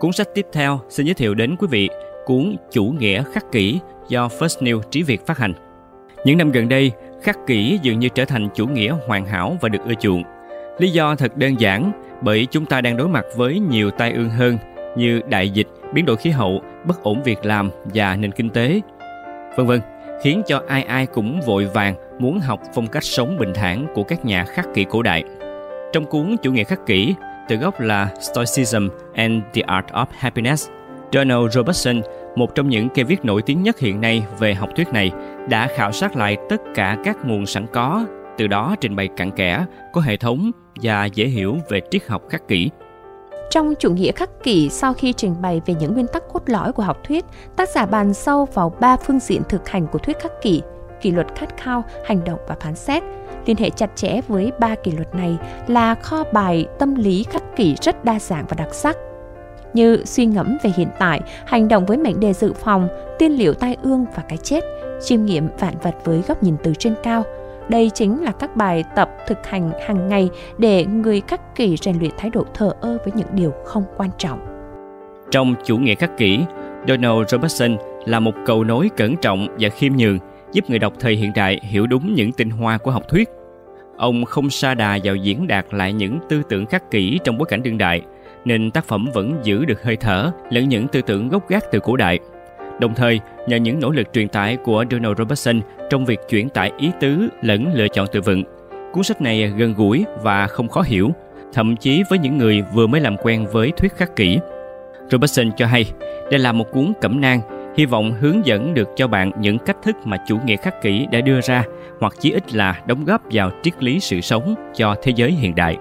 Cuốn sách tiếp theo xin giới thiệu đến quý vị cuốn Chủ nghĩa khắc kỷ do First New Trí Việt phát hành. Những năm gần đây, khắc kỷ dường như trở thành chủ nghĩa hoàn hảo và được ưa chuộng. Lý do thật đơn giản, bởi chúng ta đang đối mặt với nhiều tai ương hơn như đại dịch, biến đổi khí hậu, bất ổn việc làm và nền kinh tế, vân vân, khiến cho ai ai cũng vội vàng muốn học phong cách sống bình thản của các nhà khắc kỷ cổ đại. Trong cuốn Chủ nghĩa khắc kỷ, từ gốc là Stoicism and the Art of Happiness, Donald Robertson, một trong những cây viết nổi tiếng nhất hiện nay về học thuyết này, đã khảo sát lại tất cả các nguồn sẵn có, từ đó trình bày cặn kẽ, có hệ thống và dễ hiểu về triết học khắc kỷ. Trong chủ nghĩa khắc kỷ, sau khi trình bày về những nguyên tắc cốt lõi của học thuyết, tác giả bàn sâu vào ba phương diện thực hành của thuyết khắc kỷ, kỷ luật khát khao, hành động và phán xét. Liên hệ chặt chẽ với ba kỷ luật này là kho bài tâm lý khắc kỷ rất đa dạng và đặc sắc như suy ngẫm về hiện tại, hành động với mệnh đề dự phòng, tiên liệu tai ương và cái chết, chiêm nghiệm vạn vật với góc nhìn từ trên cao. Đây chính là các bài tập thực hành hàng ngày để người khắc kỷ rèn luyện thái độ thờ ơ với những điều không quan trọng. Trong chủ nghĩa khắc kỷ, Donald Robertson là một cầu nối cẩn trọng và khiêm nhường, giúp người đọc thời hiện đại hiểu đúng những tinh hoa của học thuyết. Ông không sa đà vào diễn đạt lại những tư tưởng khắc kỷ trong bối cảnh đương đại, nên tác phẩm vẫn giữ được hơi thở lẫn những tư tưởng gốc gác từ cổ đại. Đồng thời, nhờ những nỗ lực truyền tải của Donald Robertson trong việc chuyển tải ý tứ lẫn lựa chọn từ vựng, cuốn sách này gần gũi và không khó hiểu, thậm chí với những người vừa mới làm quen với thuyết khắc kỷ. Robertson cho hay, đây là một cuốn cẩm nang, hy vọng hướng dẫn được cho bạn những cách thức mà chủ nghĩa khắc kỷ đã đưa ra, hoặc chí ít là đóng góp vào triết lý sự sống cho thế giới hiện đại.